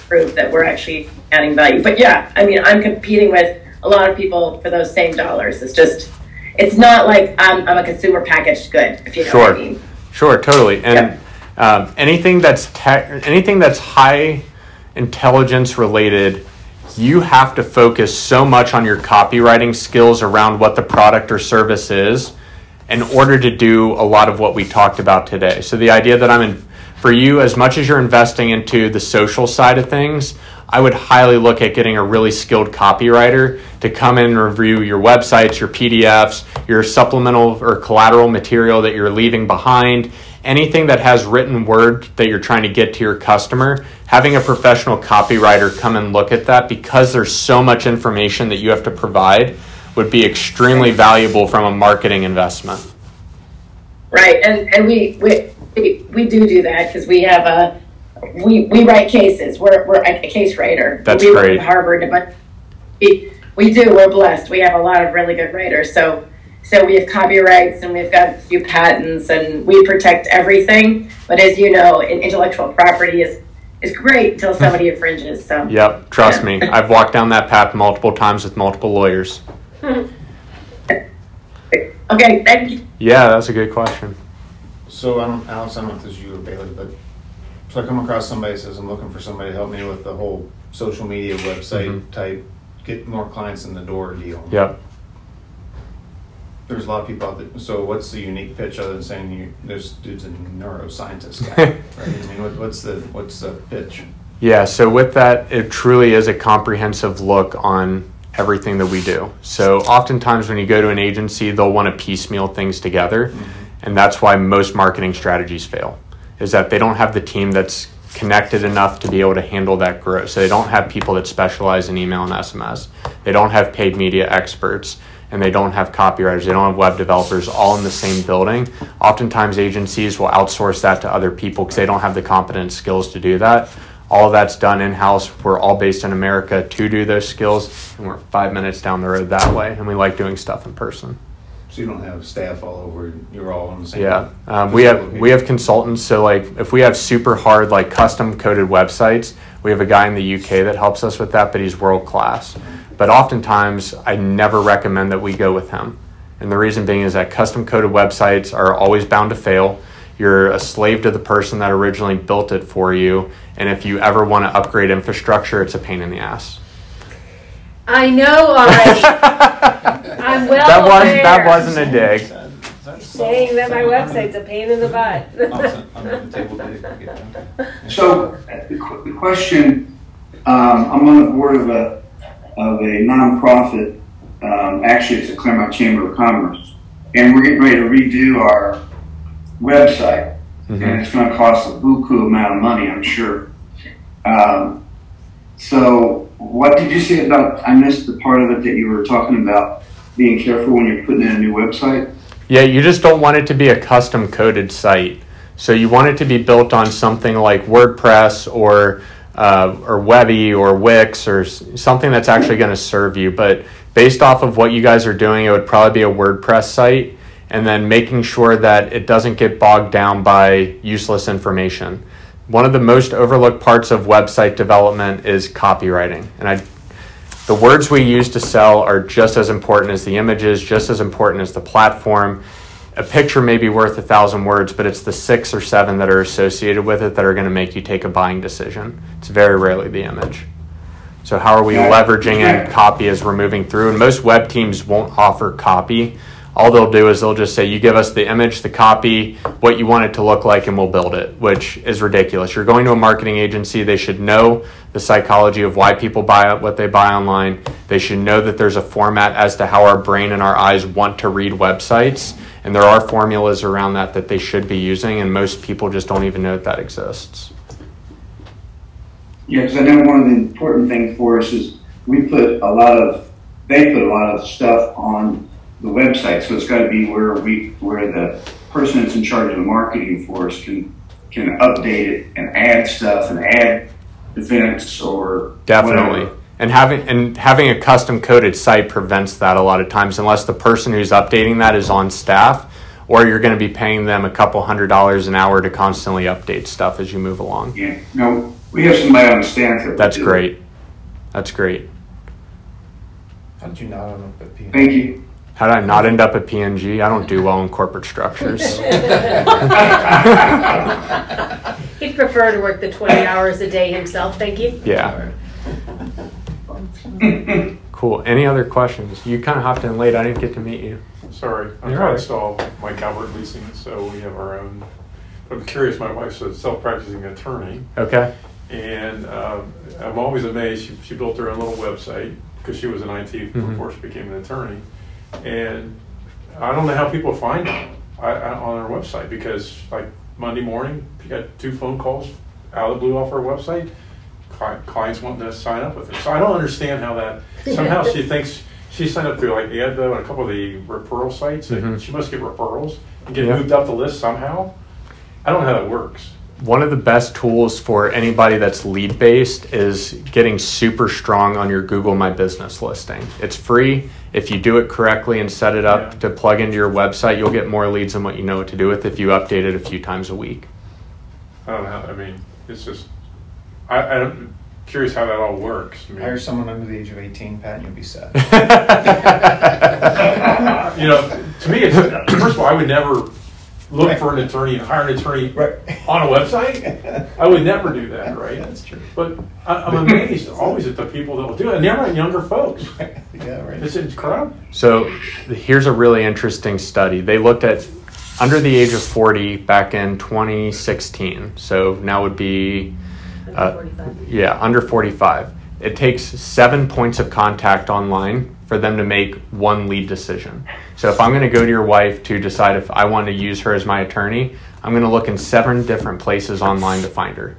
proof that we're actually adding value. But yeah, I mean, I'm competing with a lot of people for those same dollars. It's just, it's not like I'm, I'm a consumer packaged good. If you know Sure. what I mean. Sure, totally. And um, anything that's tech, anything that's high intelligence related, you have to focus so much on your copywriting skills around what the product or service is in order to do a lot of what we talked about today. So the idea that I'm in for you as much as you're investing into the social side of things, I would highly look at getting a really skilled copywriter to come in and review your websites, your PDFs, your supplemental or collateral material that you're leaving behind, anything that has written word that you're trying to get to your customer. Having a professional copywriter come and look at that because there's so much information that you have to provide would be extremely valuable from a marketing investment. Right, and and we we we, do do that because we have a we we write cases. We're we're a case writer. That's we great. At Harvard, but we we do. We're blessed. We have a lot of really good writers. So so we have copyrights and we've got a few patents and we protect everything. But as you know, intellectual property is is great until somebody infringes. So Yep, trust Yeah. me. I've walked down that path multiple times with multiple lawyers. okay, thank you. Yeah, that's a good question. So I don't, Alex, I don't know if this is you or Bailey, but so I come across somebody says I'm looking for somebody to help me with the whole social media website Mhm. type, get more clients in the door deal. Yep. There's a lot of people out there. So what's the unique pitch other than saying you, this dude's a neuroscientist guy, right? I mean, what, what's the what's the pitch? Yeah, so with that, it truly is a comprehensive look on everything that we do. So oftentimes when you go to an agency, they'll want to piecemeal things together. Mm-hmm. And that's why most marketing strategies fail, is that they don't have the team that's connected enough to be able to handle that growth. So they don't have people that specialize in email and SMS. They don't have paid media experts and they don't have copywriters. They don't have web developers all in the same building. Oftentimes agencies will outsource that to other people because they don't have the competent skills to do that. All of that's done in house. We're all based in America to do those skills, and we're five minutes down the road that way. And we like doing stuff in person. So you don't have staff all over. You're all on the same. Yeah, um, we have we have consultants. So like, if we have super hard like custom coded websites, we have a guy in the UK that helps us with that, but he's world class. But oftentimes, I never recommend that we go with him, and the reason being is that custom coded websites are always bound to fail. You're a slave to the person that originally built it for you, and if you ever want to upgrade infrastructure, it's a pain in the ass. I know already. I'm well that was aware. that wasn't a dig. saying that my website's a pain in the butt. on the table. Did it get done? So, the the question, um, I'm on the board of a, of a nonprofit, um, actually it's the Clermont Chamber of Commerce, and we're getting ready to redo our website, and it's gonna cost a buku amount of money, I'm sure. Um, so, what did you say about, I missed the part of it that you were talking about, being careful when you're putting in a new website? Yeah, you just don't want it to be a custom coded site. So you want it to be built on something like WordPress or uh, or Weebly or Wix or something that's actually going to serve you. But based off of what you guys are doing, it would probably be a WordPress site, and then making sure that it doesn't get bogged down by useless information. One of the most overlooked parts of website development is copywriting, and I the words we use to sell are just as important as the images, just as important as the platform. A picture may be worth a thousand words, but it's the six or seven that are associated with it that are going to make you take a buying decision. It's very rarely the image. So, how are we leveraging and copy as we're moving through? And most web teams won't offer copy. All they'll do is they'll just say, You give us the image, the copy, what you want it to look like, and we'll build it, which is ridiculous. You're going to a marketing agency, they should know the psychology of why people buy what they buy online. They should know that there's a format as to how our brain and our eyes want to read websites. And there are formulas around that that they should be using, and most people just don't even know that that exists. Yeah, because I know one of the important things for us is we put a lot of, they put a lot of stuff on the website, so it's got to be where we, where the person that's in charge of the marketing for us can can update it and add stuff and add events or Definitely. whatever. And having and having a custom coded site prevents that a lot of times unless the person who's updating that is on staff or you're going to be paying them a couple hundred dollars an hour to constantly update stuff as you move along. Yeah, no, we have somebody on the staff that. That's great. That's great. How did you not end up? Thank you. How did I not end up at P&G? I don't do well in corporate structures. He'd prefer to work the 20 hours a day himself, thank you. Yeah. Cool. Any other questions? You kind of hopped in late. I didn't get to meet you. Sorry, I'm You're trying all to solve Mike Albert leasing, so we have our own. But I'm curious, my wife's a self-practicing attorney, Okay. and um, I'm always amazed, she, she built her own little website, because she was an IT Mhm. before she became an attorney. And I don't know how people find her I, I, on our website, because like Monday morning, you got two phone calls out of the blue off our website, clients wanting to sign up with her. So I don't understand how that, somehow she thinks, she signed up through like Avvo and a couple of the referral sites, and Mhm. she must get referrals and get Yeah. moved up the list somehow. I don't know how that works. One of the best tools for anybody that's lead based is getting super strong on your Google My Business listing. It's free. If you do it correctly and set it up Yeah. to plug into your website, you'll get more leads than what you know what to do with if you update it a few times a week. I don't know I mean, it's just, I, I'm curious how that all works. I mean- Hire someone under the age of 18, Pat, and you'll be set. you know, to me, it's first of all, I would never look for an attorney and hire an attorney Right. on a website. I would never do that, right? That's true. But I, I'm amazed always at the people that will do it, and they're not younger folks. Yeah, right. It's incredible. So here's a really interesting study. They looked at under the age of 40 back in 2016. So now would be Uh, 45. Yeah, under 45. It takes seven points of contact online for them to make one lead decision. So if I'm going to go to your wife to decide if I want to use her as my attorney, I'm going to look in seven different places online to find her.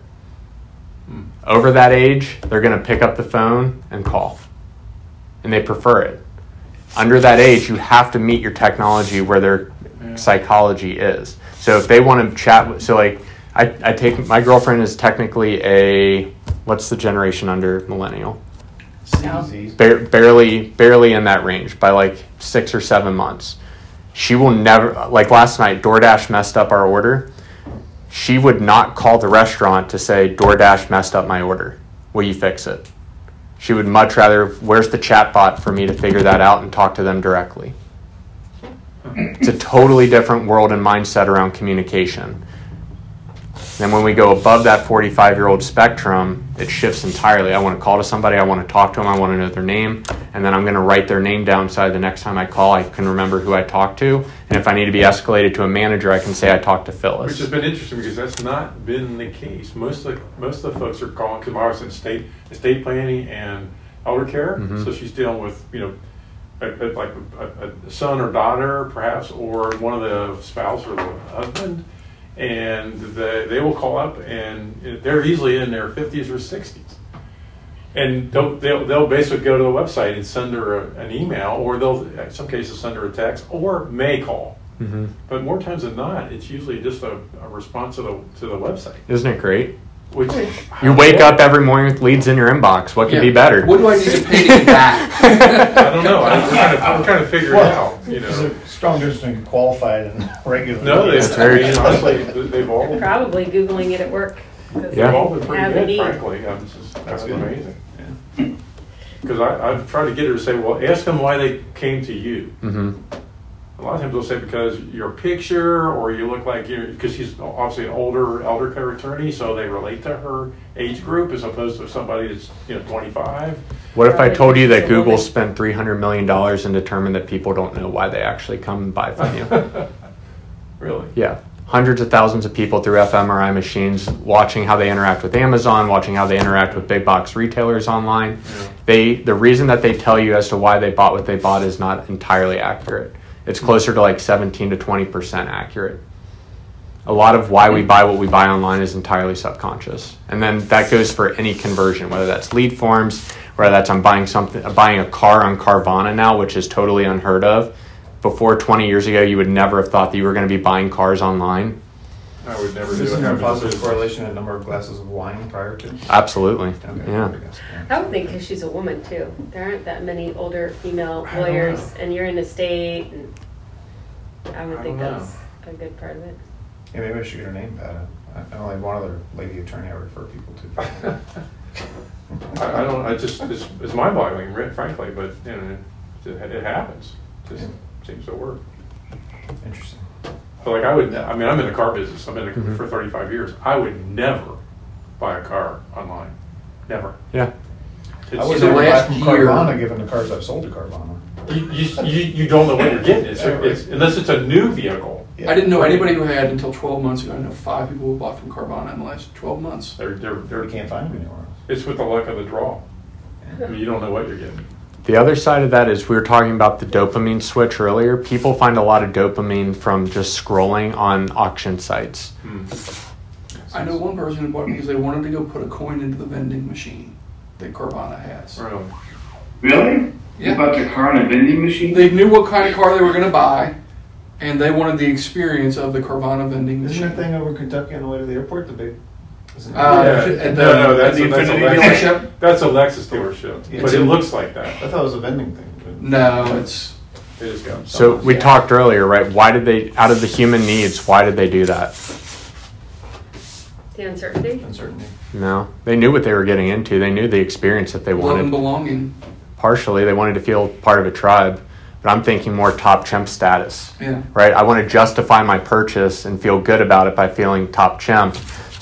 Hmm. Over that age, they're going to pick up the phone and call. And they prefer it. Under that age, you have to meet your technology where their psychology is. So if they want to chat, with, so like I, I take my girlfriend is technically a what's the generation under millennial? Barely barely in that range by like six or seven months. She will never like last night. DoorDash messed up our order. She would not call the restaurant to say DoorDash messed up my order. Will you fix it? She would much rather. Where's the chat bot for me to figure that out and talk to them directly? It's a totally different world and mindset around communication. Then when we go above that 45 year old spectrum, it shifts entirely. I want to call to somebody, I want to talk to them, I want to know their name, and then I'm going to write their name down so the next time I call, I can remember who I talked to. And if I need to be escalated to a manager, I can say I talked to Phyllis. Which has been interesting because that's not been the case. Most of the, most of the folks are calling because was in state estate planning and elder care, Mhm. so she's dealing with you know a, a, like a, a son or daughter perhaps, or one of the spouse or the husband, and they, they will call up and they're easily in their fifties or sixties. And they'll, they'll, they'll basically go to the website and send her a, an email, or they'll, in some cases, send her a text, or may call. hmm But more times than not, it's usually just a, a response to the to the website. Isn't it great? Which You wake up every morning with leads in your inbox. What could be better? What do I need to pay to get back? I don't know. I, we're, trying to, we're trying to figure it out. You There's know. a strong difference between qualified and regular. No, they, That's I very mean, true. honestly, they've all Probably Googling it at work. 'cause Yeah. they've all been pretty have a good, need. frankly. I'm just That's that's good. amazing. Because I I've tried to get her to say, well, ask them why they came to you. hmm A lot of times they'll say because your picture or you look like you because she's obviously an older elder care attorney, so they relate to her age group as opposed to somebody that's you know 25. What if I told you that Google spent $300 million and determined that people don't know why they actually come and buy from you? Really? Yeah. Hundreds of thousands of people through fMRI machines watching how they interact with Amazon, watching how they interact with big box retailers online. Yeah. They the reason that they tell you as to why they bought what they bought is not entirely accurate. It's closer to like 17 to 20% accurate. a lot of why we buy what we buy online is entirely subconscious. And then that goes for any conversion, whether that's lead forms, whether that's I'm buying something, buying a car on Carvana now, which is totally unheard of. Before 20 years ago, you would never have thought that you were going to be buying cars online. I would never do Isn't it. there a I mean, positive it's- correlation in number of glasses of wine prior to? Absolutely. Okay, Yeah. I guess. I would think because she's a woman too. There aren't that many older female I don't lawyers, know. and you're in the state, and I would I think don't know. that's a good part of it. Yeah, maybe I should get her name, Pat. I I only have one other lady attorney I refer people to. I, I don't, I just, it's, it's mind boggling, frankly, but, you know, it, it happens. Just seems to work. Interesting. But like I would, I mean, I'm in the car business. I've been in it Mhm. for 35 years. I would never buy a car online. Never. Yeah. I It's- would the never buy last from year- Carvana, given the cars I've sold to Carvana. you, you, you, you don't know what you're getting. It's, it's, unless it's a new vehicle. Yeah. I didn't know anybody who had until 12 months ago. I know five people who bought from Carvana in the last 12 months. They're, they're, they're, You can't find them anywhere else. it's with the luck of the draw. I mean, you don't know what you're getting. The other side of that is we were talking about the dopamine switch earlier. People find a lot of dopamine from just scrolling on auction sites. Hmm. I know one person who bought it because they wanted to go put a coin into the vending machine that Carvana has. Really. Really? Yeah. About the car and a vending machine? They knew what kind of car they were going to buy, and they wanted the experience of the Carvana vending Isn't machine. that thing over Kentucky on the way to the airport the big? Isn't it- Uh, Yeah. at the- no, no, that's, at the a, that's, a Lexus, dealership? that's a Lexus dealership. Yeah. But it looks like that. I thought it was a vending thing. but- No, it's It is got So we Yeah. talked earlier, right? Why did they, out of the human needs, why did they do that? The uncertainty. Uncertainty. No, they knew what they were getting into. They knew the experience that they love and wanted. belonging. Partially, they wanted to feel part of a tribe, but I'm thinking more top chimp status, Yeah. right? I want to justify my purchase and feel good about it by feeling top chimp.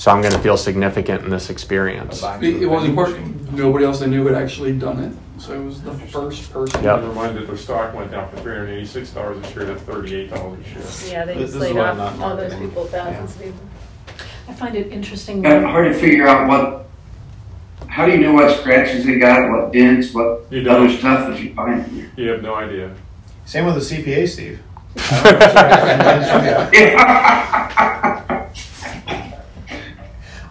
So I'm going to feel significant in this experience. It, it wasn't vending nobody else they knew had actually done it. So it was the first person. Yep. I'm reminded their stock went down from $386 a share to $38 a share. Yeah, they This- just this is laid why off I'm not all those marketing. people, thousands of people. I find it interesting. Kind of hard to figure out what. How do you know what scratches they got, what dents, what You don't. other stuff that you find in You have no idea. Same with the CPA, Steve. I don't know what's there?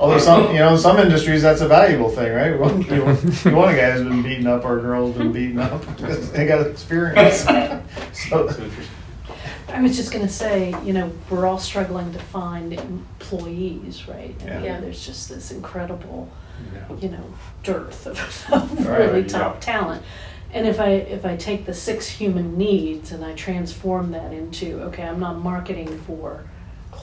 Although some, you know, in some industries that's a valuable thing, right? You want, you want, you want a guy who's been beaten up or a girl who's been beaten up because they got experience. so, I was just going to say, you know, we're all struggling to find employees, right? And Yeah. yeah, there's just this incredible, Yeah. you know, dearth of, of Right, really yeah. top talent. And if I if I take the six human needs and I transform that into okay, I'm not marketing for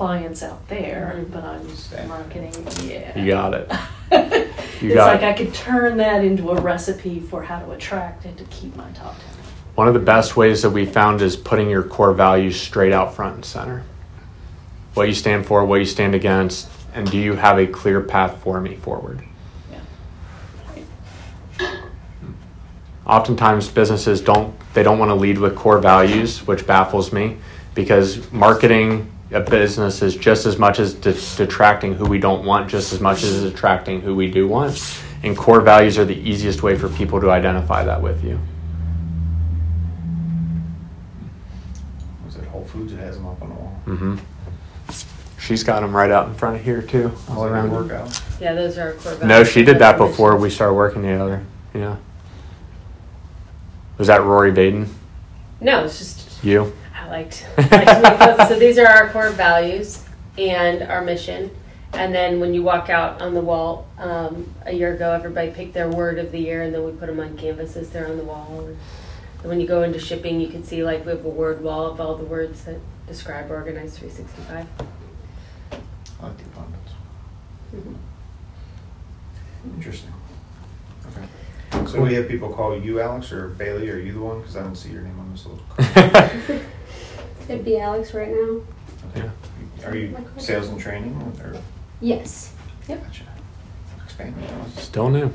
clients out there, Mhm. but I'm Staff. marketing. Yeah, You got it. You it's got like it. I could turn that into a recipe for how to attract and to keep my top talent. One of the best ways that we found is putting your core values straight out front and center. What you stand for, what you stand against, and do you have a clear path for me forward? Yeah. Oftentimes businesses don't they don't want to lead with core values, which baffles me because marketing a business is just as much as de- detracting who we don't want, just as much as attracting who we do want. And core values are the easiest way for people to identify that with you. was it Whole Foods that has them up on the wall? Mm hmm She's got them right out in front of here too, all Does around. Workout. Yeah, those are our core values. No, she did that before we started working together. Yeah. Was that Rory Vaden? No, it's just You? I liked, I liked to make those. So these are our core values and our mission. And then when you walk out on the wall, um, a year ago, everybody picked their word of the year, and then we put them on canvases there on the wall. And when you go into shipping, you can see like we have a word wall of all the words that describe Organized 365. I like the abundance. Mhm. Interesting. Okay. So we have people call you Alex or Bailey, or you the one? Because I don't see your name on this little card. It'd be Alex right now. Okay. Are you sales and training or? Yes. Yep. Gotcha. Expand. Still new.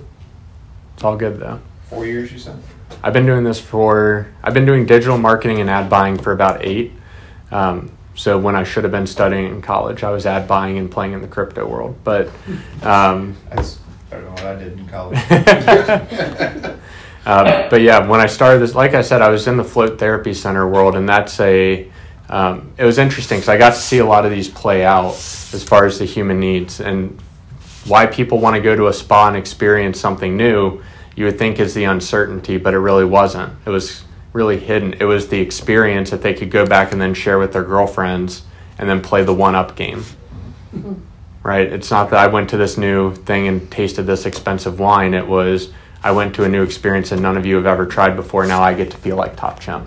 It's all good though. Four years, you said? I've been doing this for, I've been doing digital marketing and ad buying for about eight. Um, so when I should have been studying in college, I was ad buying and playing in the crypto world. But um, That's better than what I did in college. uh, but yeah, when I started this, like I said, I was in the float therapy center world, and that's a um, it was interesting because I got to see a lot of these play out as far as the human needs and why people want to go to a spa and experience something new. You would think is the uncertainty, but it really wasn't. It was really hidden. It was the experience that they could go back and then share with their girlfriends and then play the one up game. Right? It's not that I went to this new thing and tasted this expensive wine. It was I went to a new experience that none of you have ever tried before. Now I get to feel like Top Chimp.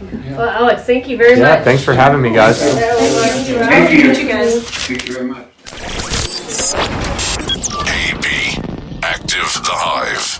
Well, Alex, thank you very much. Yeah, thanks for having me, guys. Thank you. you guys. Thank you very much. AB, active the hive.